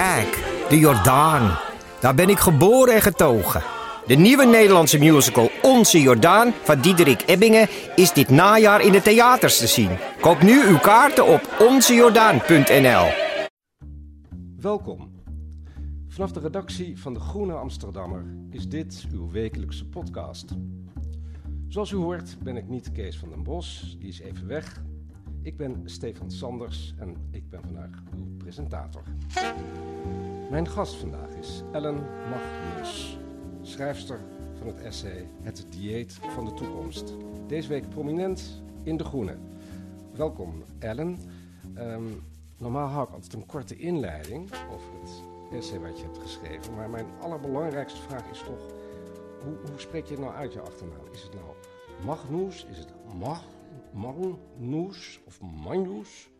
Kijk, de Jordaan. Daar ben ik geboren en getogen. De nieuwe Nederlandse musical Onze Jordaan van Diederik Ebbingen is dit najaar in de theaters te zien. Koop nu uw kaarten op onzejordaan.nl. Welkom. Vanaf de redactie van de Groene Amsterdammer is dit uw wekelijkse podcast. Zoals u hoort ben ik niet Kees van den Bos, die is even weg. Ik ben Stefan Sanders en ik ben vandaag uw presentator. Mijn gast vandaag is Ellen Magnus, schrijfster van het essay Het dieet van de toekomst. Deze week prominent in De Groene. Welkom Ellen. Ehm, normaal hou ik altijd een korte inleiding over het essay wat je hebt geschreven. Maar mijn allerbelangrijkste vraag is toch, hoe, hoe spreek je het nou uit je achternaam? Is het nou Magnus? Is het Mag, Magnus of Magnus?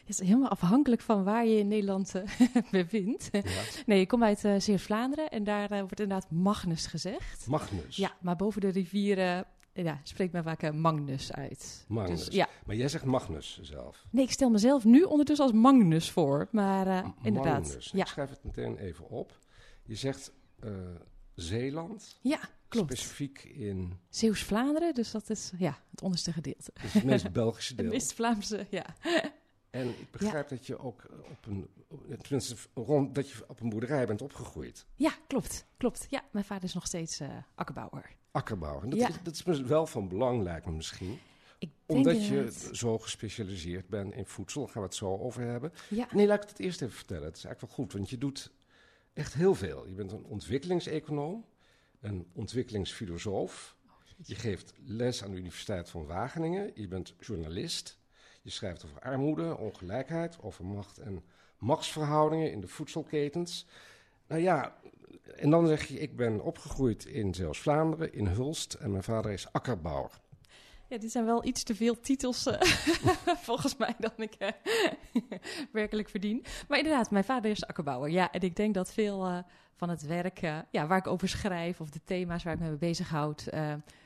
Het is helemaal afhankelijk van waar je in Nederland eh, bevindt. Nee, ik kom uit uh, Zeeuws-Vlaanderen en daar eh, wordt inderdaad Magnus gezegd. Magnus. Ja, maar boven de rivieren ja, spreekt men vaak eh, Magnus uit. Magnus. Dus, ja. Maar jij zegt Magnus zelf. Nee, ik stel mezelf nu ondertussen als Magnus voor. Maar eh, inderdaad. Magnus. Ja. Ik schrijf het meteen even op. Je zegt eh, Zeeland. ja, klopt. Specifiek in Zeeuws-Vlaanderen, dus dat is ja, het onderste gedeelte. het, het meest Belgische Het deel. meest Vlaamse, ja. En ik begrijp dat je ook op een, tenminste rond, dat je op een boerderij bent opgegroeid. Ja, klopt. Klopt. Ja, mijn vader is nog steeds eh, akkerbouwer. Akkerbouw. En dat, Ja. is, dat is wel van belang, lijkt me misschien. Ik Omdat je zo gespecialiseerd bent in voedsel. Daar gaan we het zo over hebben. Ja, Nee, laat ik het eerst even vertellen. Het is eigenlijk wel goed, want je doet echt heel veel. Je bent een ontwikkelingseconoom, een ontwikkelingsfilosoof. Je geeft les aan de Universiteit van Wageningen. Je bent journalist. Je schrijft over armoede, ongelijkheid, over macht en machtsverhoudingen in de voedselketens. Nou ja, en dan zeg je, ik ben opgegroeid in Zeeuws-Vlaanderen, in Hulst. En mijn vader is akkerbouwer. Ja, dit zijn wel iets te veel titels eh, volgens mij dan ik eh, werkelijk verdien. Maar inderdaad, mijn vader is akkerbouwer. Ja, en ik denk dat veel eh, van het werk ja, waar ik over schrijf of de thema's waar ik me mee bezighoud,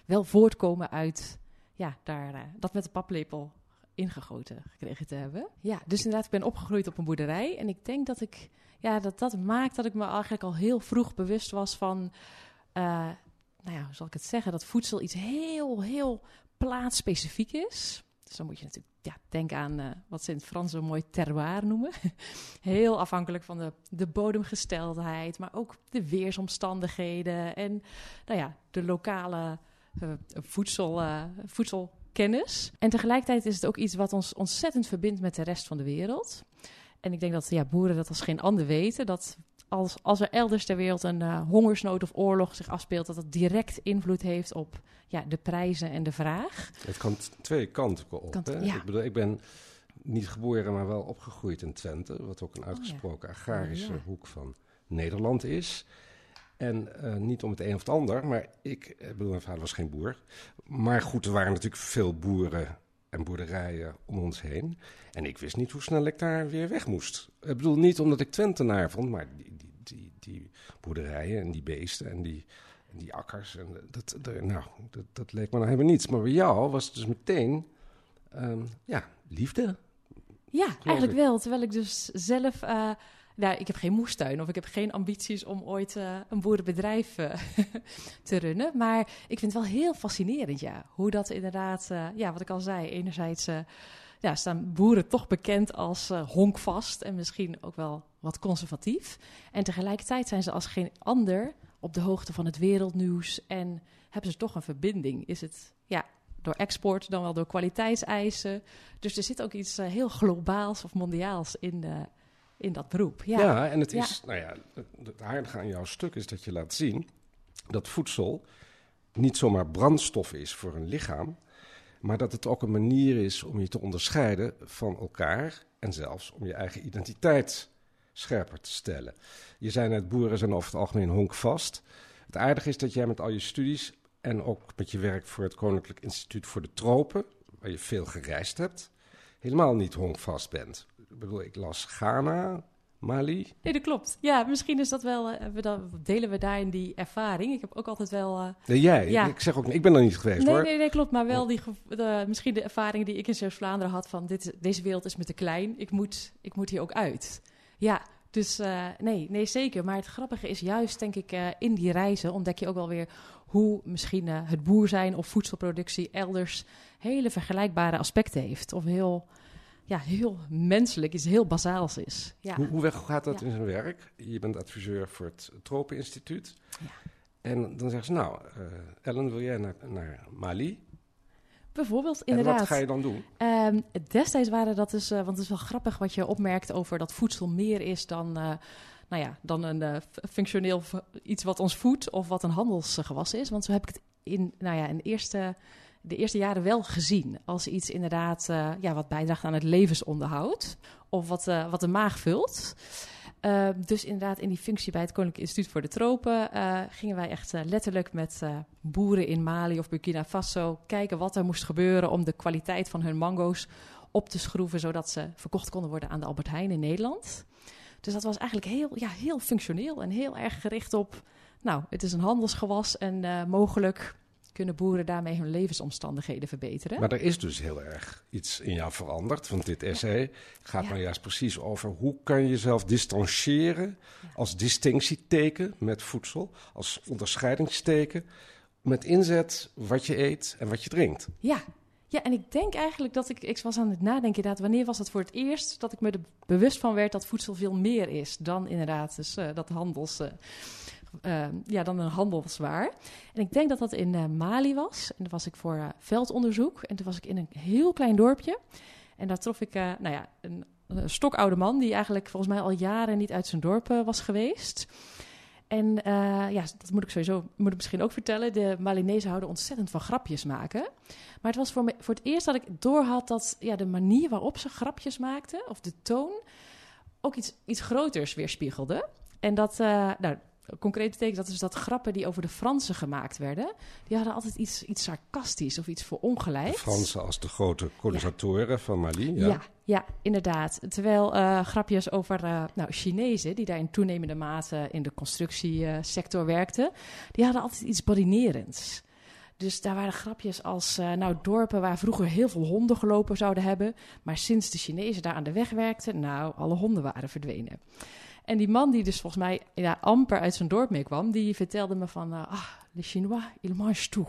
wel voortkomen uit ja, daar, dat met de paplepel ingegoten gekregen te hebben. Ja, dus inderdaad, ik ben opgegroeid op een boerderij. En ik denk dat ik, ja, dat dat maakt dat ik me eigenlijk al heel vroeg bewust was van, eh, nou ja, hoe zal ik het zeggen, dat voedsel iets heel, heel plaatsspecifiek is. Dus dan moet je natuurlijk ja, denken aan eh, wat ze in het Frans zo mooi terroir noemen. Heel afhankelijk van de, de bodemgesteldheid, maar ook de weersomstandigheden en nou ja, de lokale eh, voedsel, eh, voedselkennis. En tegelijkertijd is het ook iets wat ons ontzettend verbindt met de rest van de wereld. En ik denk dat ja, boeren dat als geen ander weten, dat als, als er elders ter wereld een eh, hongersnood of oorlog zich afspeelt, dat dat direct invloed heeft op ja, de prijzen en de vraag. Het kan twee kanten op. Kant- hè? ja. Ik bedoel, ik ben niet geboren, maar wel opgegroeid in Twente, wat ook een uitgesproken agrarische Oh, ja. hoek van Nederland is. En eh, niet om het een of het ander, maar ik, ik bedoel, mijn vader was geen boer. Maar goed, er waren natuurlijk veel boeren en boerderijen om ons heen. En ik wist niet hoe snel ik daar weer weg moest. Ik bedoel, niet omdat ik Twentenaar vond, maar die, die, die, die boerderijen en die beesten en die, en die akkers. En dat, dat, nou, dat, dat leek me nou helemaal niets. Maar bij jou was het dus meteen, ehm, ja, liefde. Ja, eigenlijk ik. wel. Terwijl ik dus zelf. eh, nou, ik heb geen moestuin of ik heb geen ambities om ooit eh, een boerenbedrijf eh, te runnen. Maar ik vind het wel heel fascinerend, ja. Hoe dat inderdaad, eh, ja, wat ik al zei, enerzijds ja, staan boeren toch bekend als honkvast en misschien ook wel wat conservatief. En tegelijkertijd zijn ze als geen ander op de hoogte van het wereldnieuws en hebben ze toch een verbinding. Is het, ja, door export dan wel door kwaliteitseisen. Dus er zit ook iets heel globaals of mondiaals in, eh, in dat beroep. Ja, Ja, en het Ja. is, nou ja, het, het aardige aan jouw stuk is dat je laat zien dat voedsel niet zomaar brandstof is voor een lichaam, maar dat het ook een manier is om je te onderscheiden van elkaar en zelfs om je eigen identiteit scherper te stellen. Je zei net, boeren zijn over het algemeen honkvast. Het aardige is dat jij met al je studies en ook met je werk voor het Koninklijk Instituut voor de Tropen, waar je veel gereisd hebt, helemaal niet honkvast bent. Ik bedoel, ik las Ghana, Mali. Nee, dat klopt. Ja, misschien is dat wel, uh, we dan, delen we daarin die ervaring. Ik heb ook altijd wel... Uh, nee, jij? Ja. Ik zeg ook, ik ben er niet geweest nee, hoor. Nee, nee, klopt. Maar wel die, de, misschien de ervaring die ik in Zeeuws-Vlaanderen had van dit, deze wereld is me te klein. Ik moet, ik moet hier ook uit. Ja, dus uh, nee, nee, zeker. Maar het grappige is juist, denk ik, in die reizen ontdek je ook wel weer hoe misschien het boer zijn of voedselproductie elders hele vergelijkbare aspecten heeft. Of heel ja, heel menselijk is, heel bazaals is. Ja. Hoe, hoe gaat dat in zijn werk? Je bent adviseur voor het Tropeninstituut. Ja. En dan zeggen ze, nou, uh, Ellen, wil jij naar, naar Mali? Bijvoorbeeld, inderdaad. En wat ga je dan doen? Um, destijds waren dat dus, uh, want het is wel grappig wat je opmerkt over dat voedsel meer is dan, uh, nou ja, dan een functioneel iets wat ons voedt of wat een handelsgewas is. Want zo heb ik het in, nou ja, in eerste de eerste jaren wel gezien als iets inderdaad uh, ja, wat bijdraagt aan het levensonderhoud of wat, uh, wat de maag vult. Uh, dus inderdaad, in die functie bij het Koninklijk Instituut voor de Tropen gingen wij echt letterlijk met boeren in Mali of Burkina Faso kijken wat er moest gebeuren om de kwaliteit van hun mango's op te schroeven, zodat ze verkocht konden worden aan de Albert Heijn in Nederland. Dus dat was eigenlijk heel, ja, heel functioneel en heel erg gericht op, nou, het is een handelsgewas en mogelijk kunnen boeren daarmee hun levensomstandigheden verbeteren. Maar er is dus heel erg iets in jou veranderd. Want dit essay gaat ja. nou juist precies over hoe kan je jezelf distancieren als distinctieteken met voedsel, als onderscheidingsteken, met inzet wat je eet en wat je drinkt. Ja, ja, en ik denk eigenlijk dat ik, ik was aan het nadenken, inderdaad, wanneer was het voor het eerst dat ik me er bewust van werd dat voedsel veel meer is dan inderdaad dus, uh, dat handels. Uh, uh, ja, dan een handelswaar. En ik denk dat dat in Mali was. En toen was ik voor veldonderzoek. En toen was ik in een heel klein dorpje. En daar trof ik nou ja, een, een, stokoude man... die eigenlijk volgens mij al jaren niet uit zijn dorp was geweest. En ja, dat moet ik sowieso moet ik misschien ook vertellen. De Malinezen houden ontzettend van grapjes maken. Maar het was voor, me, voor het eerst dat ik doorhad dat ja, de manier waarop ze grapjes maakten... of de toon, ook iets, iets groters weerspiegelde. En dat, nou, concreet betekent dat dus dat grappen die over de Fransen gemaakt werden, die hadden altijd iets, iets sarcastisch of iets voor ongelijk. De Fransen als de grote kolonisatoren van Mali. Ja. ja. Ja, inderdaad. Terwijl uh, grapjes over uh, nou, Chinezen, die daar in toenemende mate in de constructiesector werkten, die hadden altijd iets badinerends. Dus daar waren grapjes als uh, nou, dorpen waar vroeger heel veel honden gelopen zouden hebben. Maar sinds de Chinezen daar aan de weg werkten, nou, alle honden waren verdwenen. En die man die dus volgens mij ja, amper uit zijn dorp mee kwam, die vertelde me van, uh, ah, de Chinois, ils mangent tout.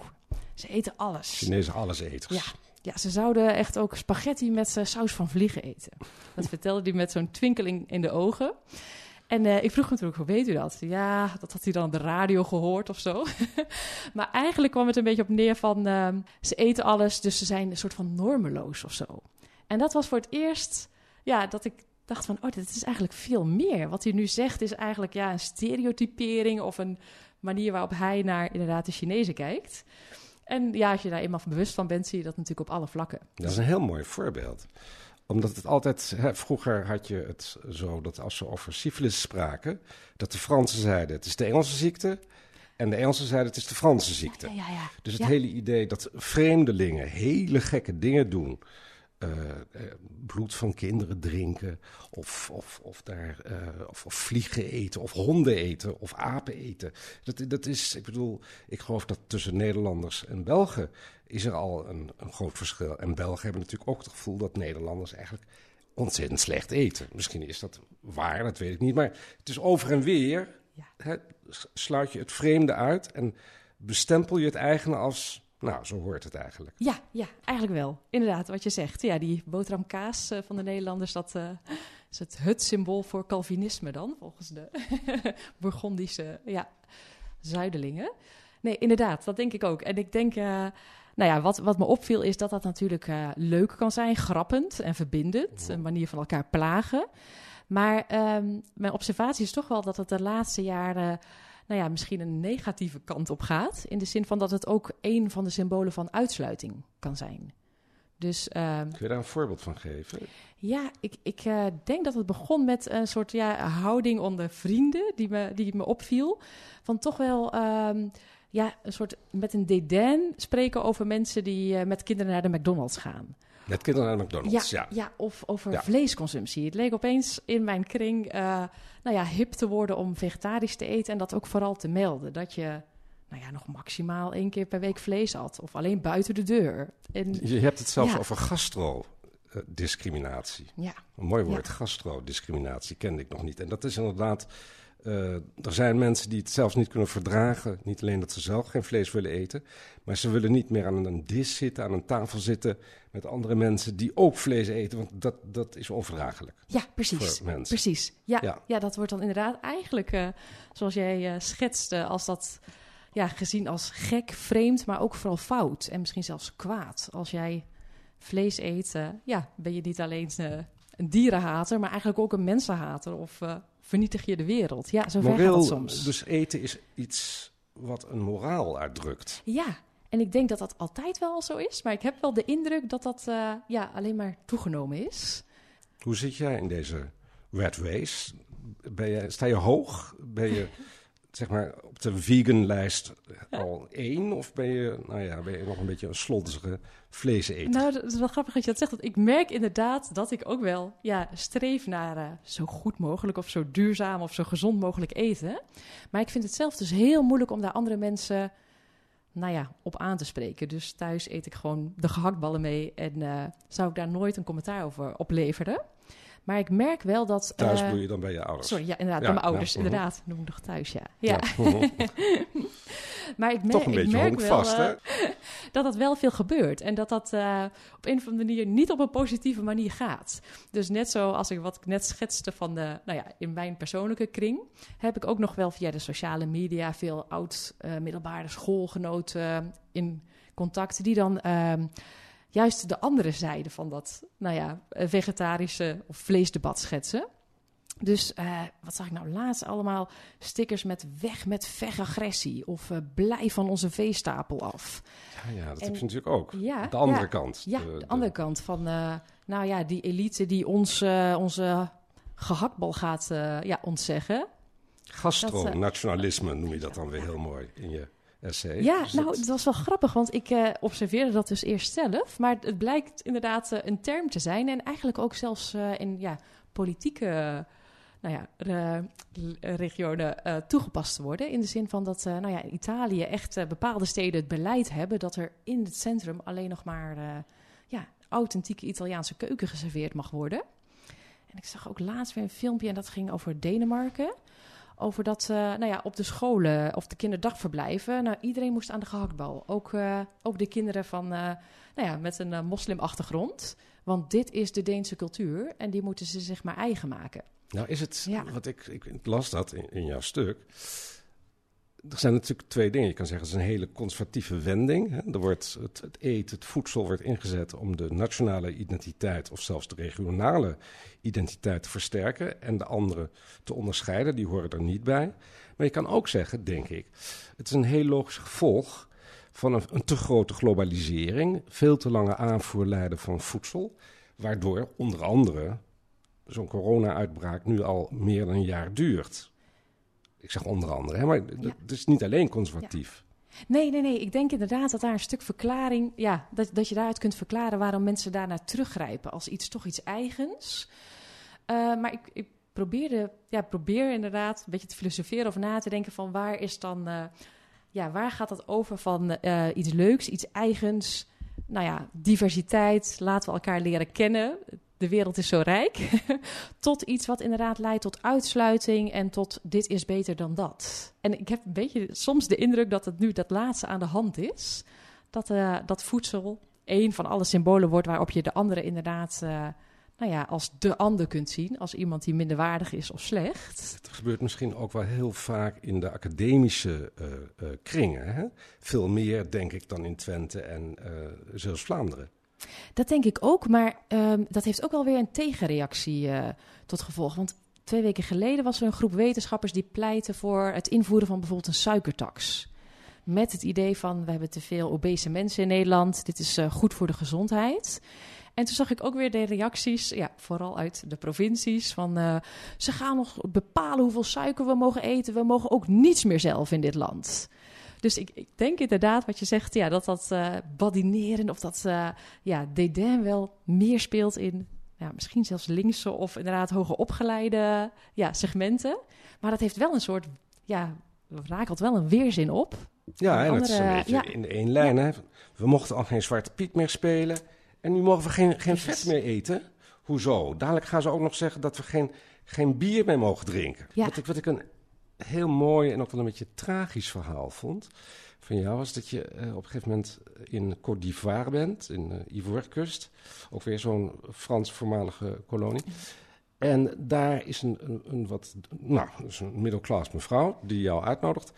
Ze eten alles. Chinezen alleseters. Ja, ja, ze zouden echt ook spaghetti met uh, saus van vliegen eten. Dat vertelde hij met zo'n twinkeling in de ogen. En uh, ik vroeg hem natuurlijk, hoe weet u dat? Ja, dat had hij dan op de radio gehoord of zo. maar eigenlijk kwam het een beetje op neer van, uh, ze eten alles, dus ze zijn een soort van normeloos of zo. En dat was voor het eerst ja, dat ik dacht van, oh, dit is eigenlijk veel meer. Wat hij nu zegt is eigenlijk ja, een stereotypering of een manier waarop hij naar inderdaad de Chinezen kijkt. En ja, als je daar eenmaal bewust van bent, zie je dat natuurlijk op alle vlakken. Dat is een heel mooi voorbeeld omdat het altijd, hè, vroeger had je het zo dat als ze over syfilis spraken, dat de Fransen zeiden het is de Engelse ziekte en de Engelsen zeiden het is de Franse ziekte. Ja, ja, ja. Dus het hele idee dat vreemdelingen hele gekke dingen doen, uh, bloed van kinderen drinken, of, of, of, daar, uh, of, of, vliegen eten, of honden eten, of apen eten. Dat, dat is, ik bedoel, ik geloof dat tussen Nederlanders en Belgen is er al een, een groot verschil. En Belgen hebben natuurlijk ook het gevoel dat Nederlanders eigenlijk ontzettend slecht eten. Misschien is dat waar, dat weet ik niet. Maar het is over en weer, ja. hè, sluit je het vreemde uit en bestempel je het eigen als nou, zo hoort het eigenlijk. Ja, ja, eigenlijk wel. Inderdaad, wat je zegt. Ja, die boterhamkaas uh, van de Nederlanders, dat uh, is het, het symbool voor Calvinisme dan, volgens de Burgondische ja, zuidelingen. Nee, inderdaad, dat denk ik ook. En ik denk, uh, nou ja, wat, wat me opviel is dat dat natuurlijk leuk kan zijn, grappend en verbindend. Een manier van elkaar plagen. Maar um, mijn observatie is toch wel dat het de laatste jaren nou ja, misschien een negatieve kant op gaat. In de zin van dat het ook een van de symbolen van uitsluiting kan zijn. Dus ehm, Kun je daar een voorbeeld van geven? ja, ik, ik eh, denk dat het begon met een soort ja, houding onder vrienden die me, die me opviel. Van toch wel ehm, ja, een soort met een dédain spreken over mensen die eh, met kinderen naar de McDonald's gaan. Met kinderen naar McDonald's, ja. ja, of over Ja. vleesconsumptie. Het leek opeens in mijn kring eh, nou ja, hip te worden om vegetarisch te eten en dat ook vooral te melden. Dat je nou ja, nog maximaal één keer per week vlees at of alleen buiten de deur. En Je hebt het zelfs Ja. over gastro-discriminatie. ja, Een mooi Ja. woord, gastro-discriminatie, kende ik nog niet. En dat is inderdaad... eh, er zijn mensen die het zelfs niet kunnen verdragen. Niet alleen dat ze zelf geen vlees willen eten... maar ze willen niet meer aan een dis zitten, aan een tafel zitten... met andere mensen die ook vlees eten. Want dat, dat is onverdraaglijk. ja precies. Voor mensen. Precies. Ja, Ja. ja. dat wordt dan inderdaad eigenlijk, eh, zoals jij eh, schetste, als dat ja, gezien als gek, vreemd, maar ook vooral fout. En misschien zelfs kwaad. Als jij vlees eet, ja, ben je niet alleen een dierenhater, maar eigenlijk ook een mensenhater. Of vernietig je de wereld. Ja, zo ver gaat het soms. dus eten is iets wat een moraal uitdrukt. Ja, en ik denk dat dat altijd wel zo is. Maar ik heb wel de indruk dat dat eh, ja, alleen maar toegenomen is. Hoe zit jij in deze red race? Ben je, sta je hoog? Ben je zeg maar, op de vegan-lijst al één? Of ben je, nou ja, ben je nog een beetje een slonzige vleeseter? Nou, dat is wel grappig dat je dat zegt. Want ik merk inderdaad dat ik ook wel ja, streef naar eh, zo goed mogelijk of zo duurzaam of zo gezond mogelijk eten. Maar ik vind het zelf dus heel moeilijk om daar andere mensen nou ja, op aan te spreken. Dus thuis eet ik gewoon de gehaktballen mee en eh, zou ik daar nooit een commentaar over opleveren. Maar ik merk wel dat... Thuis eh, bedoel je dan bij je ouders? Sorry, ja, inderdaad, bij mijn ouders. mhm. Inderdaad, noem ik nog thuis, ja. ja. Maar ik, mer- Toch een ik beetje merk wel honkvast, eh, hè? dat dat wel veel gebeurt. En dat dat eh, op een of andere manier niet op een positieve manier gaat. Dus net zo als ik wat ik net schetste van de, nou ja, in mijn persoonlijke kring, heb ik ook nog wel via de sociale media veel oud eh, middelbare schoolgenoten in contact die dan ehm, juist de andere zijde van dat, nou ja, eh, vegetarische of vleesdebat schetsen. Dus eh, wat zag ik nou laatst allemaal? Stickers met weg met vegagressie of eh, blij van onze veestapel af. Ja, ja, dat En- heb je natuurlijk ook. Ja, de andere ja. kant. Ja, de, andere kant van, nou ja, die elite die ons, onze gehaktbal gaat ja, ontzeggen. Gastro-nationalisme noem je dat dan weer heel mooi in je essay. Ja, Dus nou, dat- het was wel grappig, want ik eh, observeerde dat dus eerst zelf. Maar het blijkt inderdaad eh, een term te zijn. En eigenlijk ook zelfs eh, in ja, politieke nou ja, re- re- regionen toegepast te worden. In de zin van dat nou ja, in Italië echt bepaalde steden het beleid hebben... dat er in het centrum alleen nog maar ja, authentieke Italiaanse keuken geserveerd mag worden. En ik zag ook laatst weer een filmpje en dat ging over Denemarken... Over dat eh, nou ja, op de scholen of de kinderdagverblijven, nou, iedereen moest aan de gehaktbal. Ook, eh, ook de kinderen van, eh, nou ja, met een moslimachtergrond. Want dit is de Deense cultuur en die moeten ze zich maar eigen maken. Nou is het, Ja. wat ik, ik las dat in, in jouw stuk. Er zijn natuurlijk twee dingen. Je kan zeggen, het is een hele conservatieve wending. Hè. Er wordt het, het eten, het voedsel wordt ingezet om de nationale identiteit of zelfs de regionale identiteit te versterken en de andere te onderscheiden. Die horen er niet bij. Maar je kan ook zeggen, denk ik, het is een heel logisch gevolg van een, een te grote globalisering, veel te lange aanvoerlijden van voedsel, waardoor onder andere zo'n corona-uitbraak nu al meer dan een jaar duurt. Ik zeg onder andere, hè, maar Ja. het is niet alleen conservatief. Nee, nee, nee. Ik denk inderdaad dat daar een stuk verklaring, ja, dat, dat je daaruit kunt verklaren waarom mensen daarnaar teruggrijpen als iets toch iets eigens. Eh, maar ik, ik probeerde, ja, probeer inderdaad een beetje te filosoferen of na te denken van waar is dan, eh, ja, waar gaat dat over van eh, iets leuks, iets eigens, nou ja, diversiteit, laten we elkaar leren kennen. De wereld is zo rijk. tot iets wat inderdaad leidt tot uitsluiting en tot dit is beter dan dat. En ik heb een beetje soms de indruk dat het nu dat laatste aan de hand is. Dat, eh, dat voedsel één van alle symbolen wordt waarop je de andere inderdaad eh, nou ja, als de ander kunt zien. Als iemand die minderwaardig is of slecht. Het gebeurt misschien ook wel heel vaak in de academische eh, kringen. Hè? Veel meer, denk ik, dan in Twente en eh zelfs Vlaanderen. Dat denk ik ook, maar ehm, dat heeft ook wel weer een tegenreactie eh, tot gevolg. Want twee weken geleden was er een groep wetenschappers die pleiten voor het invoeren van bijvoorbeeld een suikertax. met het idee van we hebben te veel obese mensen in Nederland, dit is eh, goed voor de gezondheid. En toen zag ik ook weer de reacties, ja, vooral uit de provincies, van uh, ze gaan nog bepalen hoeveel suiker we mogen eten. We mogen ook niets meer zelf in dit land. Dus ik, ik denk inderdaad wat je zegt, ja, dat dat uh, badineren of dat uh, ja, dédain wel meer speelt in ja, misschien zelfs linkse of inderdaad hoger opgeleide ja, segmenten. Maar dat heeft wel een soort, ja, rakelt wel een weerzin op. Ja, en het is een beetje ja. in één lijn. Hè? We mochten al geen Zwarte Piet meer spelen. En nu mogen we geen, geen vet meer eten. Hoezo? Dadelijk gaan ze ook nog zeggen dat we geen, geen bier meer mogen drinken. Ja. Wat, ik, wat ik een heel mooi en ook wel een beetje tragisch verhaal vond van jou... was dat je eh, op een gegeven moment in Côte d'Ivoire bent, in de Ivoorkust. Ook weer zo'n Frans voormalige kolonie. En daar is een, een, wat, nou, een middelklas mevrouw die jou uitnodigt.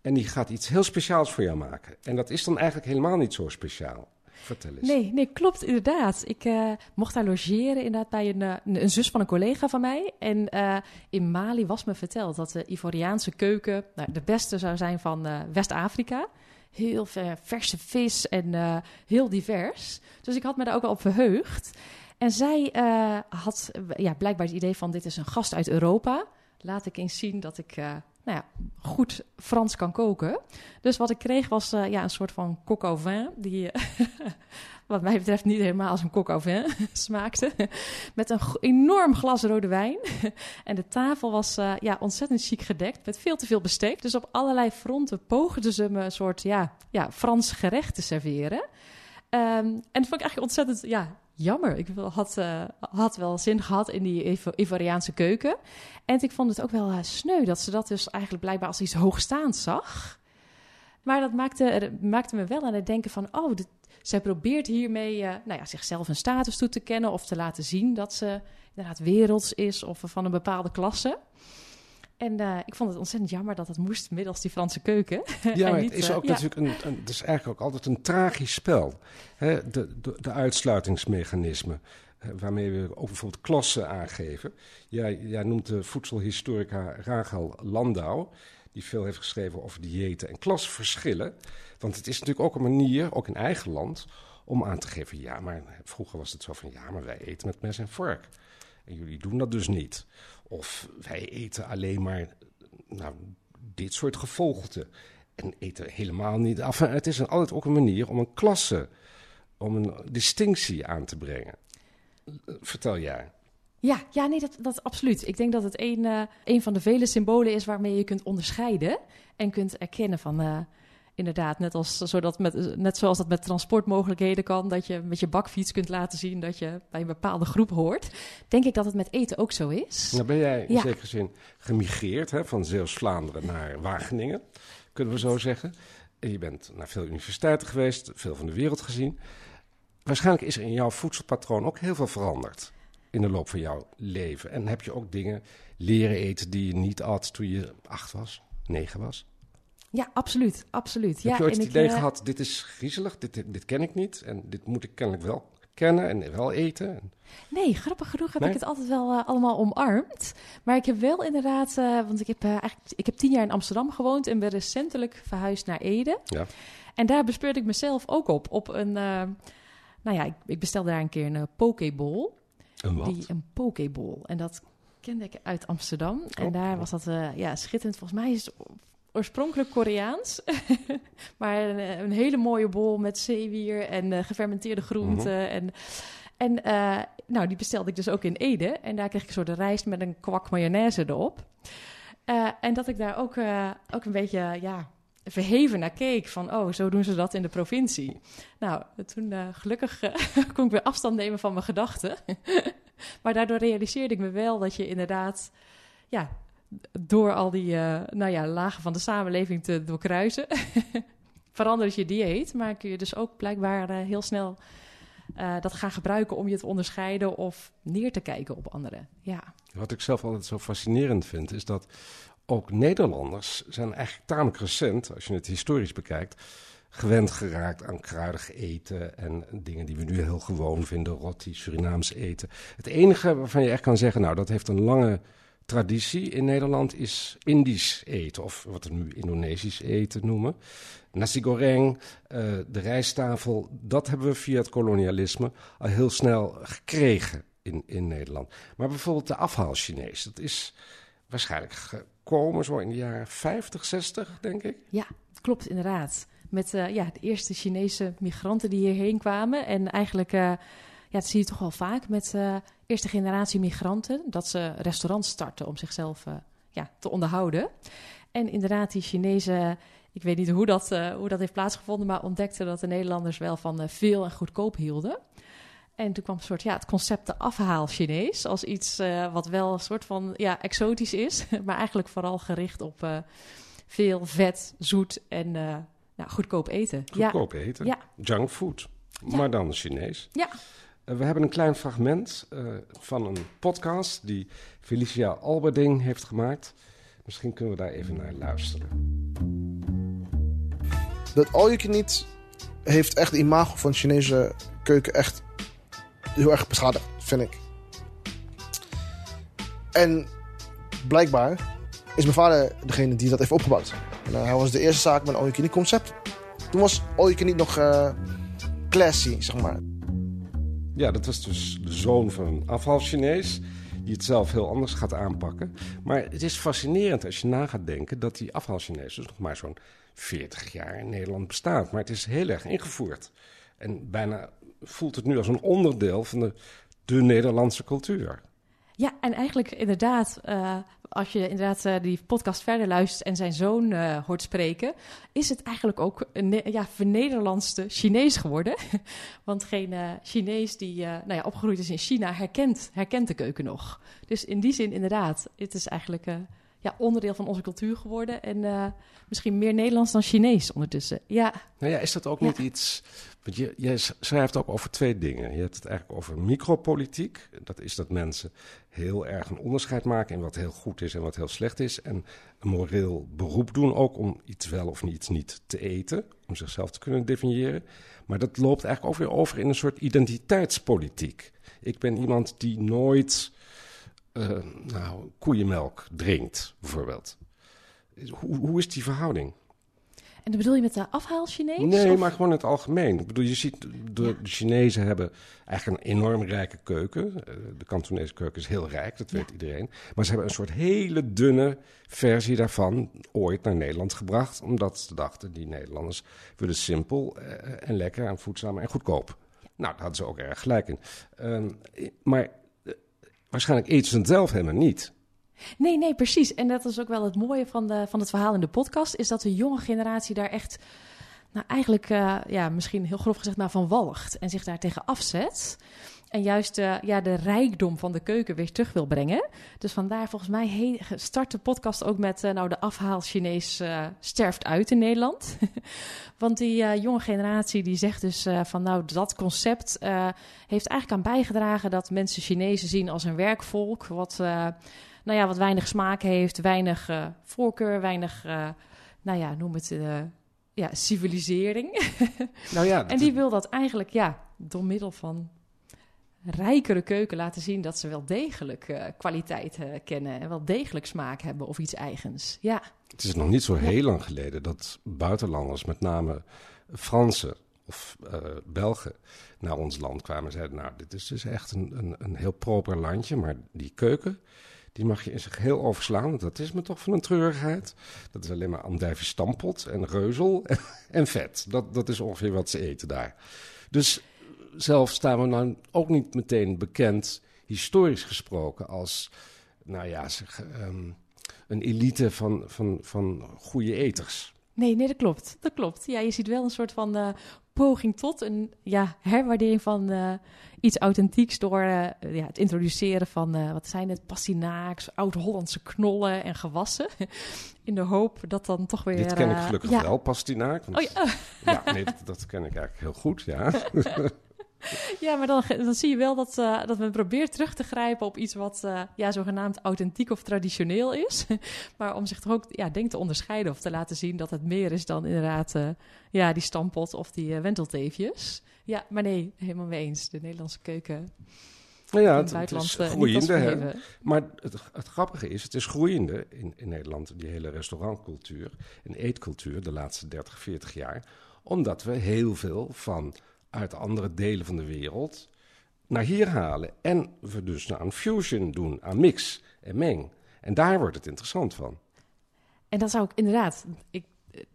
En die gaat iets heel speciaals voor jou maken. En dat is dan eigenlijk helemaal niet zo speciaal. Vertel eens. Nee, nee, klopt inderdaad. Ik uh, mocht daar logeren inderdaad bij een, uh, een, zus van een collega van mij. En uh, in Mali was me verteld dat de Ivoriaanse keuken nou, de beste zou zijn van West-Afrika. Heel ver, verse vis en heel divers. Dus ik had me daar ook al op verheugd. En zij had ja, blijkbaar het idee van dit is een gast uit Europa. Laat ik eens zien dat ik nou ja, goed Frans kan koken. Dus wat ik kreeg was uh, ja, een soort van coq au vin. Die wat mij betreft niet helemaal als een coq au vin smaakte. Met een enorm glas rode wijn. en de tafel was uh, ja, ontzettend chic gedekt. Met veel te veel bestek. Dus op allerlei fronten poogden ze me een soort ja, ja, Frans gerecht te serveren. Um, en dat vond ik eigenlijk ontzettend ja, jammer. Ik had, uh, had wel zin gehad in die Ivoriaanse keuken. En ik vond het ook wel uh, sneu dat ze dat dus eigenlijk blijkbaar als iets hoogstaands zag. Maar dat maakte, maakte me wel aan het denken van... oh, dit, zij probeert hiermee uh, nou ja, zichzelf een status toe te kennen... of te laten zien dat ze inderdaad werelds is of van een bepaalde klasse... En uh, ik vond het ontzettend jammer dat het moest middels die Franse keuken. Ja, maar niet, het is ook uh, natuurlijk een, een, het is eigenlijk ook altijd een tragisch spel. Hè? De, de, de uitsluitingsmechanismen, waarmee we ook bijvoorbeeld klassen aangeven. Jij, jij noemt de voedselhistorica Rachel Landau, die veel heeft geschreven over diëten en klasverschillen. Want het is natuurlijk ook een manier, ook in eigen land, om aan te geven: ja, maar vroeger was het zo van ja, maar wij eten met mes en vork. En jullie doen dat dus niet. Of wij eten alleen maar nou, dit soort gevogelte. En eten helemaal niet af. Het is een, altijd ook een manier om een klasse, om een distinctie aan te brengen. Vertel jij. Ja, ja nee, dat, dat absoluut. Ik denk dat het een, uh, een van de vele symbolen is waarmee je kunt onderscheiden en kunt erkennen van. Uh, inderdaad, net, als, zodat met, net zoals dat met transportmogelijkheden kan, dat je met je bakfiets kunt laten zien dat je bij een bepaalde groep hoort, denk ik dat het met eten ook zo is. Nou ben jij in ja. zekere zin gemigreerd hè, van Zeeuws-Vlaanderen naar Wageningen, kunnen we zo zeggen. En je bent naar veel universiteiten geweest, veel van de wereld gezien. Waarschijnlijk is er in jouw voedselpatroon ook heel veel veranderd in de loop van jouw leven. En heb je ook dingen leren eten die je niet at toen je acht was, negen was? Ja, absoluut. absoluut. Heb ja, je ooit het idee uh, gehad, dit is griezelig, dit, dit ken ik niet... en dit moet ik kennelijk wel kennen en wel eten? Nee, grappig genoeg heb Nee? ik het altijd wel uh, allemaal omarmd. Maar ik heb wel inderdaad... Uh, want ik heb, eigenlijk, ik heb tien jaar in Amsterdam gewoond... en ben recentelijk verhuisd naar Ede. Ja. En daar bespeurde ik mezelf ook op. Op een... nou ja, ik, ik bestelde daar een keer een pokeball. Een wat? Die, een pokeball. En dat kende ik uit Amsterdam. En daar was dat ja, schitterend. Volgens mij is het oorspronkelijk Koreaans. maar een, een, hele mooie bol met zeewier en uh, gefermenteerde groenten. Mm -hmm. En, en uh, nou, die bestelde ik dus ook in Ede. En daar kreeg ik een soort rijst met een kwak mayonaise erop. Uh, en dat ik daar ook, ook een beetje ja, verheven naar keek. Van, oh, zo doen ze dat in de provincie. Nou, toen gelukkig kon ik weer afstand nemen van mijn gedachten. maar daardoor realiseerde ik me wel dat je inderdaad... Ja, door al die uh, nou ja, lagen van de samenleving te doorkruisen, verandert je dieet. Maar kun je dus ook blijkbaar uh, heel snel uh, dat gaan gebruiken om je te onderscheiden of neer te kijken op anderen. Ja. Wat ik zelf altijd zo fascinerend vind, is dat ook Nederlanders zijn eigenlijk tamelijk recent, als je het historisch bekijkt, gewend geraakt aan kruidig eten en dingen die we nu heel gewoon vinden, roti, Surinaams eten. Het enige waarvan je echt kan zeggen, nou dat heeft een lange traditie in Nederland is Indisch eten, of wat we nu Indonesisch eten noemen. Nasi goreng, eh, de rijsttafel, dat hebben we via het kolonialisme al heel snel gekregen in, in Nederland. Maar bijvoorbeeld de afhaal-Chinees, dat is waarschijnlijk gekomen zo in de jaren 50, 60, denk ik. Ja, klopt inderdaad. Met uh, ja, de eerste Chinese migranten die hierheen kwamen. En eigenlijk, uh, ja, dat zie je toch wel vaak met uh, eerste generatie migranten. Dat ze restaurants starten om zichzelf ja, te onderhouden. En inderdaad, die Chinezen, ik weet niet hoe dat, hoe dat heeft plaatsgevonden, maar ontdekten dat de Nederlanders wel van veel en goedkoop hielden. En toen kwam een soort, ja, het concept de afhaal Chinees als iets wat wel een soort van ja, exotisch is, maar eigenlijk vooral gericht op veel vet, zoet en nou, goedkoop eten. Goedkoop ja. eten, ja. junkfood, ja. maar dan Chinees. Ja. We hebben een klein fragment van een podcast die Felicia Alberding heeft gemaakt. Misschien kunnen we daar even naar luisteren. Dat all you can eat heeft echt de imago van Chinese keuken echt heel erg beschadigd, vind ik. En blijkbaar is mijn vader degene die dat heeft opgebouwd. En, uh, hij was de eerste zaak met een all concept. Toen was all nog classy, zeg maar. Ja, dat was dus de zoon van een afval-Chinees die het zelf heel anders gaat aanpakken. Maar het is fascinerend als je na gaat denken dat die afval-Chinees dus nog maar zo'n 40 jaar in Nederland bestaat. Maar het is heel erg ingevoerd. En bijna voelt het nu als een onderdeel van de, de Nederlandse cultuur. Ja, en eigenlijk inderdaad, uh, als je inderdaad uh, die podcast verder luistert en zijn zoon uh, hoort spreken, is het eigenlijk ook een ja, vernederlandste Chinees geworden. Want geen Chinees die nou ja, opgegroeid is in China herkent, herkent de keuken nog. Dus in die zin inderdaad, het is eigenlijk ja, onderdeel van onze cultuur geworden. En uh, misschien meer Nederlands dan Chinees ondertussen. Ja. Nou ja, is dat ook niet iets. Want je, jij schrijft ook over twee dingen. Je hebt het eigenlijk over micropolitiek. Dat is dat mensen heel erg een onderscheid maken in wat heel goed is en wat heel slecht is. En een moreel beroep doen ook om iets wel of iets niet te eten. Om zichzelf te kunnen definiëren. Maar dat loopt eigenlijk ook weer over in een soort identiteitspolitiek. Ik ben iemand die nooit uh, nou, koeienmelk drinkt, bijvoorbeeld. Hoe, hoe is die verhouding? En dat bedoel je met de afhaal-Chinees? Nee, of? maar gewoon in het algemeen. Ik bedoel, je ziet, de, ja. de Chinezen hebben eigenlijk een enorm rijke keuken. De Kantonese keuken is heel rijk, dat weet ja. iedereen. Maar ze hebben een soort hele dunne versie daarvan ooit naar Nederland gebracht. Omdat ze dachten, die Nederlanders willen simpel uh, en lekker en voedzaam en goedkoop. Ja. Nou, daar hadden ze ook erg gelijk in. Um, maar waarschijnlijk eten ze het zelf helemaal niet. Nee, nee, precies. En dat is ook wel het mooie van, de, van het verhaal in de podcast, is dat de jonge generatie daar echt, nou eigenlijk, uh, ja, misschien heel grof gezegd, maar van walgt en zich daar tegen afzet. En juist uh, ja, de rijkdom van de keuken weer terug wil brengen. Dus vandaar volgens mij he, start de podcast ook met... Uh, nou, de afhaal Chinees sterft uit in Nederland. Want die jonge generatie die zegt dus van... nou, dat concept heeft eigenlijk aan bijgedragen... dat mensen Chinezen zien als een werkvolk... wat, nou ja, wat weinig smaak heeft, weinig voorkeur, weinig... nou ja, noem het... ja, civilisering. nou ja, en die wil dat eigenlijk, ja, door middel van rijkere keuken laten zien dat ze wel degelijk kwaliteit kennen en wel degelijk smaak hebben of iets eigens. Ja. Het is nog niet zo heel ja. lang geleden dat buitenlanders, met name Fransen of uh, Belgen, naar ons land kwamen en zeiden: Nou, dit is dus echt een, een, een heel proper landje, maar die keuken. Die mag je in zich heel overslaan. Dat is me toch van een treurigheid. Dat is alleen maar andijvie stampot en reuzel en, vet. Dat, dat is ongeveer wat ze eten daar. Dus zelf staan we nou ook niet meteen bekend, historisch gesproken, als, nou ja, zeg, um, een elite van, van, van goede eters. Nee, nee, dat klopt. Dat klopt. Ja, je ziet wel een soort van uh, poging tot een ja, herwaardering van uh, iets authentieks door uh, ja, het introduceren van, wat zijn het, pastinaaks, oud-Hollandse knollen en gewassen. In de hoop dat dan toch weer... Dit ken ik gelukkig ja. wel, pastinaak. Want, oh, ja. ja, nee, dat, dat, ken ik eigenlijk heel goed, ja. Ja, maar dan, dan zie je wel dat, uh, dat men probeert terug te grijpen op iets wat uh, ja, zogenaamd authentiek of traditioneel is. maar om zich toch ook, ja, denk te onderscheiden of te laten zien dat het meer is dan inderdaad uh, ja, die stampot of die wentelteefjes. Ja, maar nee, helemaal mee eens. De Nederlandse keuken. Nou ja, het, is eh, groeiende. hè. Maar het, het grappige is, het is groeiende in, in Nederland, die hele restaurantcultuur en eetcultuur de laatste 30, 40 jaar. Omdat we heel veel van uit andere delen van de wereld naar hier halen. En we dus aan fusion doen, aan mix en meng. En daar wordt het interessant van. En dat zou ik inderdaad, ik,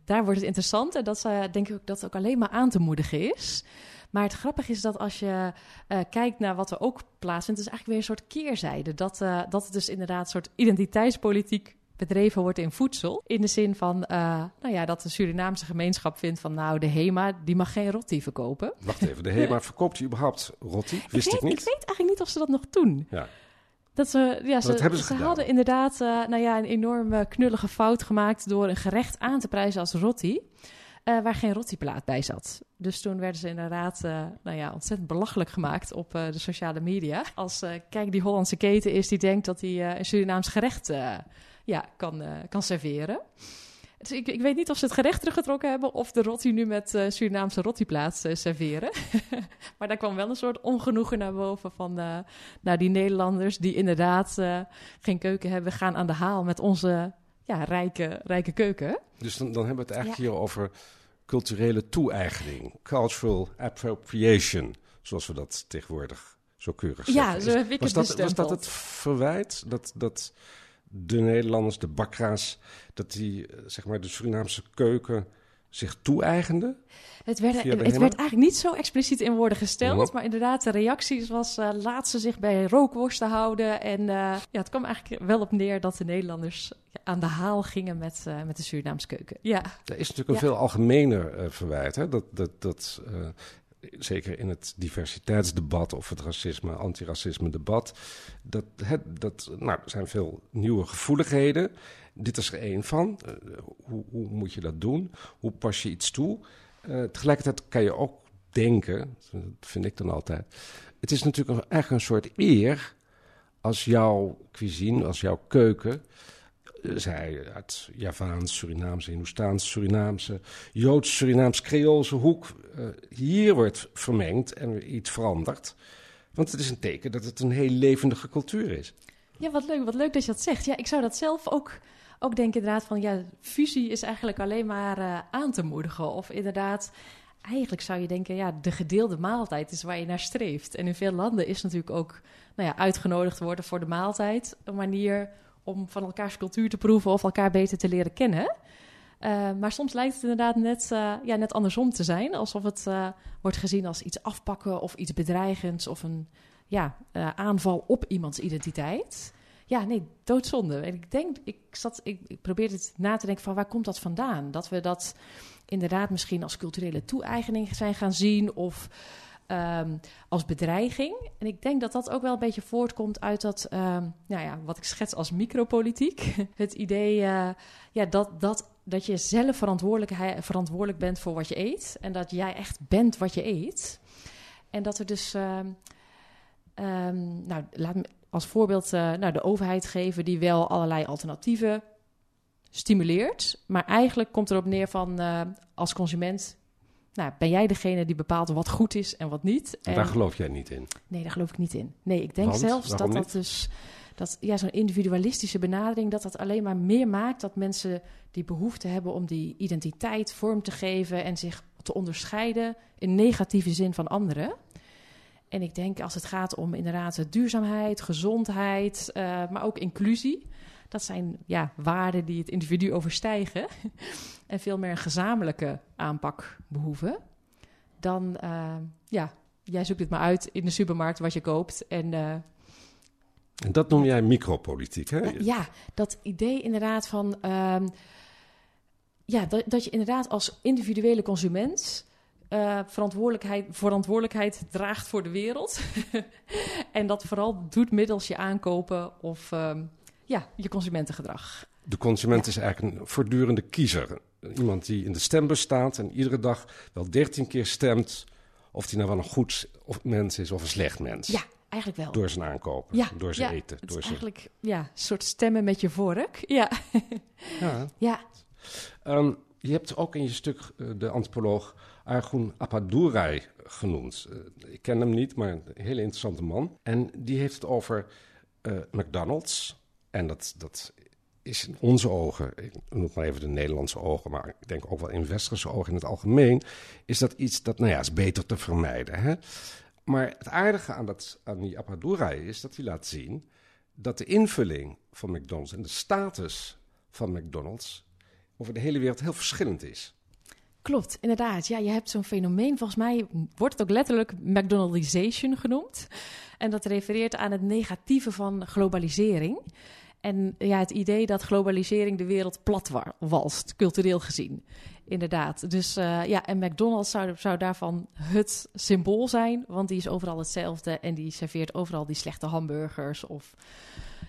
daar wordt het interessant. En dat uh, denk ik ook dat ook alleen maar aan te moedigen is. Maar het grappige is dat als je uh, kijkt naar wat er ook plaatsvindt, is eigenlijk weer een soort keerzijde. Dat, uh, dat het dus inderdaad een soort identiteitspolitiek bedreven wordt in voedsel. In de zin van, uh, nou ja, dat de Surinaamse gemeenschap vindt van, nou, de HEMA, die mag geen rotti verkopen. Wacht even, de HEMA verkoopt die überhaupt rotti? Wist ik, weet, niet. Ik weet eigenlijk niet of ze dat nog doen. Ja. Dat ze, ja, ze, dat ze, hadden inderdaad uh, nou ja, een enorme knullige fout gemaakt door een gerecht aan te prijzen als rotti. Uh, waar geen rottiplaat bij zat. Dus toen werden ze inderdaad uh, nou ja, ontzettend belachelijk gemaakt op uh, de sociale media. Als kijk, die Hollandse keten is die denkt dat hij een Surinaams gerecht ja, kan, kan serveren. Dus ik, ik, weet niet of ze het gerecht teruggetrokken hebben of de rotti nu met uh, Surinaamse rottiplaats uh, serveren. maar daar kwam wel een soort ongenoegen naar boven van uh, nou, die Nederlanders die inderdaad geen keuken hebben, gaan aan de haal met onze ja, rijke, rijke keuken. Dus dan, dan hebben we het eigenlijk ja. hier over culturele toe-eigening, cultural appropriation, zoals we dat tegenwoordig zo keurig zeggen. Ja, zo heb ik was, het dat, was dat het verwijt? Dat, dat de Nederlanders, de bakra's, dat die zeg maar de Surinaamse keuken zich toe-eigenden? Het, werd, het werd eigenlijk niet zo expliciet in woorden gesteld, maar inderdaad, de reacties was uh, laat ze zich bij rookworsten houden. En uh, ja, het kwam eigenlijk wel op neer dat de Nederlanders aan de haal gingen met, uh, met de Surinaamse keuken. Ja. Er is natuurlijk een ja. veel algemener verwijt, hè? Dat, dat, dat zeker in het diversiteitsdebat of het racisme, antiracisme debat, dat, het, dat nou, er zijn veel nieuwe gevoeligheden. Dit is er één van. Uh, hoe, hoe, moet je dat doen? Hoe pas je iets toe? Uh, tegelijkertijd kan je ook denken, dat vind ik dan altijd. Het is natuurlijk eigenlijk een soort eer als jouw cuisine, als jouw keuken zij uit Javaans, Surinaamse, Hindoestaans, Surinaamse, Joods, Surinaams, Creoolse hoek hier wordt vermengd en iets verandert. Want het is een teken dat het een heel levendige cultuur is. Ja, wat leuk, wat leuk dat je dat zegt. Ja, ik zou dat zelf ook, ook denken inderdaad van, ja, fusie is eigenlijk alleen maar uh, aan te moedigen. Of inderdaad, eigenlijk zou je denken, ja, de gedeelde maaltijd is waar je naar streeft. En in veel landen is natuurlijk ook, nou ja, uitgenodigd worden voor de maaltijd een manier om van elkaars cultuur te proeven of elkaar beter te leren kennen. Uh, maar soms lijkt het inderdaad net, uh, ja, net andersom te zijn. Alsof het uh, wordt gezien als iets afpakken of iets bedreigends of een ja, aanval op iemands identiteit. Ja, nee, doodzonde. En ik denk, ik, zat, ik, probeerde het na te denken van waar komt dat vandaan? Dat we dat inderdaad misschien als culturele toe-eigening zijn gaan zien of um, als bedreiging. En ik denk dat dat ook wel een beetje voortkomt uit dat, um, nou ja, wat ik schets als micropolitiek. Het idee ja, dat, dat, dat je zelf verantwoordelijk bent voor wat je eet. En dat jij echt bent wat je eet. En dat er dus, um, nou, laat me als voorbeeld uh, nou, de overheid geven die wel allerlei alternatieven stimuleert. Maar eigenlijk komt erop neer van uh, als consument nou, ben jij degene die bepaalt wat goed is en wat niet? En daar geloof jij niet in? Nee, daar geloof ik niet in. Nee, ik denk Want? zelfs Waarom dat dat dus... Dat, ja, zo'n individualistische benadering, dat dat alleen maar meer maakt dat mensen die behoefte hebben om die identiteit vorm te geven en zich te onderscheiden in negatieve zin van anderen. En ik denk als het gaat om inderdaad duurzaamheid, gezondheid, uh, maar ook inclusie. Dat zijn ja, waarden die het individu overstijgen en veel meer een gezamenlijke aanpak behoeven. Dan, uh, ja, jij zoekt het maar uit in de supermarkt wat je koopt. En, uh, en dat noem jij micropolitiek, hè? ja, dat idee inderdaad van... Uh, ja, dat, dat je inderdaad als individuele consument... Uh, verantwoordelijkheid, verantwoordelijkheid draagt voor de wereld. en dat vooral doet middels je aankopen of um, ja, je consumentengedrag. De consument ja. is eigenlijk een voortdurende kiezer. Iemand die in de stembus staat en iedere dag wel dertien keer stemt... of hij nou wel een goed mens is of een slecht mens. Ja, eigenlijk wel. Door zijn aankopen, ja, door zijn ja, eten. Door zijn... eigenlijk ja, een soort stemmen met je vork. Ja. ja. ja. Um, je hebt ook in je stuk eh, de antropoloog Argun Appadurai genoemd. Eh, ik ken hem niet, maar een hele interessante man. En die heeft het over eh, McDonald's. En dat, dat is in onze ogen, ik noem maar even de Nederlandse ogen, maar ik denk ook wel in westerse ogen in het algemeen, is dat iets dat, nou ja, is beter te vermijden. Hè? Maar het aardige aan, dat, aan die Appadurai is dat hij laat zien dat de invulling van McDonald's en de status van McDonald's over de hele wereld heel verschillend is. Klopt, inderdaad. Ja, je hebt zo'n fenomeen. Volgens mij wordt het ook letterlijk McDonaldization genoemd. En dat refereert aan het negatieve van globalisering. En ja, het idee dat globalisering de wereld plat wa- walst, cultureel gezien. Inderdaad. Dus eh, ja, en McDonald's zou, zou daarvan het symbool zijn, want die is overal hetzelfde en die serveert overal die slechte hamburgers of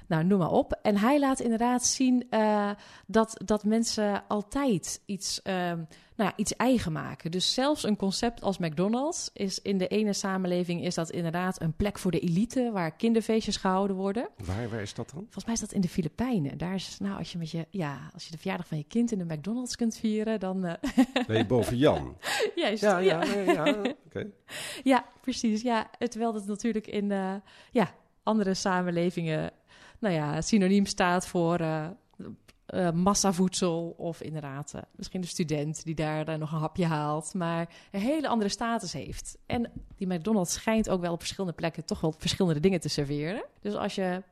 nou, noem maar op. En hij laat inderdaad zien eh, dat, dat mensen altijd iets, ehm, nou ja, iets eigen maken. Dus zelfs een concept als McDonald's is in de ene samenleving is dat inderdaad een plek voor de elite waar kinderfeestjes gehouden worden. Waar, waar is dat dan? Volgens mij is dat in de Filipijnen. Daar is, nou, als je met je, ja, als je de verjaardag van je kind in de McDonald's kunt vieren, dan. eh, Ben je boven Jan? juist. Ja, ja, ja. ja, oké. Ja, precies. Ja, terwijl dat natuurlijk in eh, ja, andere samenlevingen nou ja, synoniem staat voor eh, eh, massavoedsel of inderdaad eh, misschien de student die daar nog een hapje haalt, maar een hele andere status heeft. En die McDonald's schijnt ook wel op verschillende plekken toch wel verschillende dingen te serveren. Dus als je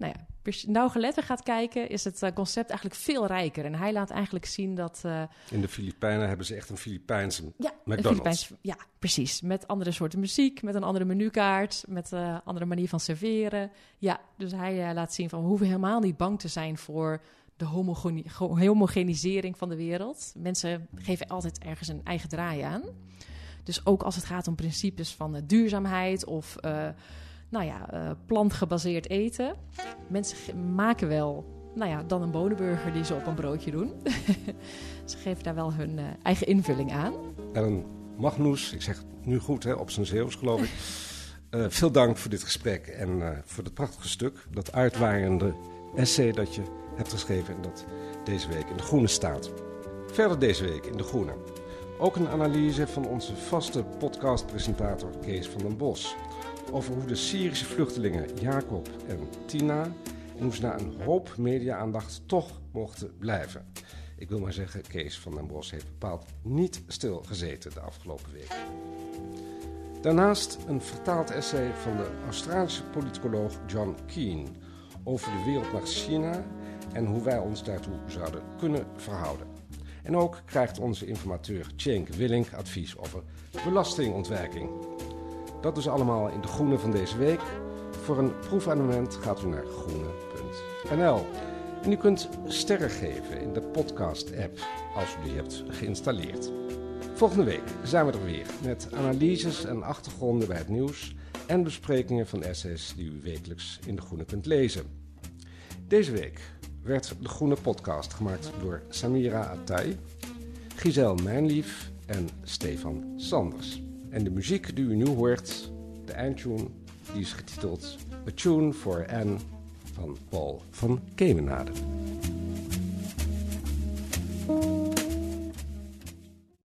nou ja, nauwgeletter gaat kijken, is het eh, concept eigenlijk veel rijker. En hij laat eigenlijk zien dat eh, In de Filipijnen hebben ze echt een Filipijnse ja, een McDonald's. Filipijns, ja, precies. Met andere soorten muziek, met een andere menukaart, met een andere manier van serveren. Ja, dus hij eh, laat zien van we hoeven helemaal niet bang te zijn voor de homogeni- ge- homogenisering van de wereld. Mensen geven altijd ergens een eigen draai aan. Dus ook als het gaat om principes van eh, duurzaamheid of eh, nou ja, eh, plantgebaseerd eten. Mensen maken wel nou ja, dan een bonenburger die ze op een broodje doen. ze geven daar wel hun eh, eigen invulling aan. Ellen Magnus, ik zeg het nu goed hè, op zijn Zeeuws geloof ik. Eh, veel dank voor dit gesprek en voor het prachtige stuk. Dat uitwaaiende essay dat je hebt geschreven en dat deze week in De Groene staat. Verder deze week in De Groene. Ook een analyse van onze vaste podcastpresentator Kees van den Bos. Over hoe de Syrische vluchtelingen Jacob en Tina... en hoe ze na een hoop media-aandacht toch mochten blijven. Ik wil maar zeggen, Kees van den Bos heeft bepaald niet stilgezeten de afgelopen week. Daarnaast een vertaald essay van de Australische politicoloog John Keane over de wereld naar China en hoe wij ons daartoe zouden kunnen verhouden. En ook krijgt onze informateur Cenk Willink advies over belastingontwijking. Dat dus allemaal in de groene van deze week. Voor een proefabonnement gaat u naar groene.nl. En u kunt sterren geven in de podcast-app als u die hebt geïnstalleerd. Volgende week zijn we er weer met analyses en achtergronden bij het nieuws en besprekingen van essays die u wekelijks in De Groene kunt lezen. Deze week werd De Groene podcast gemaakt door Samira Attai, Giselle Mijnlief en Stefan Sanders. En de muziek die u nu hoort, de eindtune, die is getiteld A Tune for Anne van Paul van Kemenade.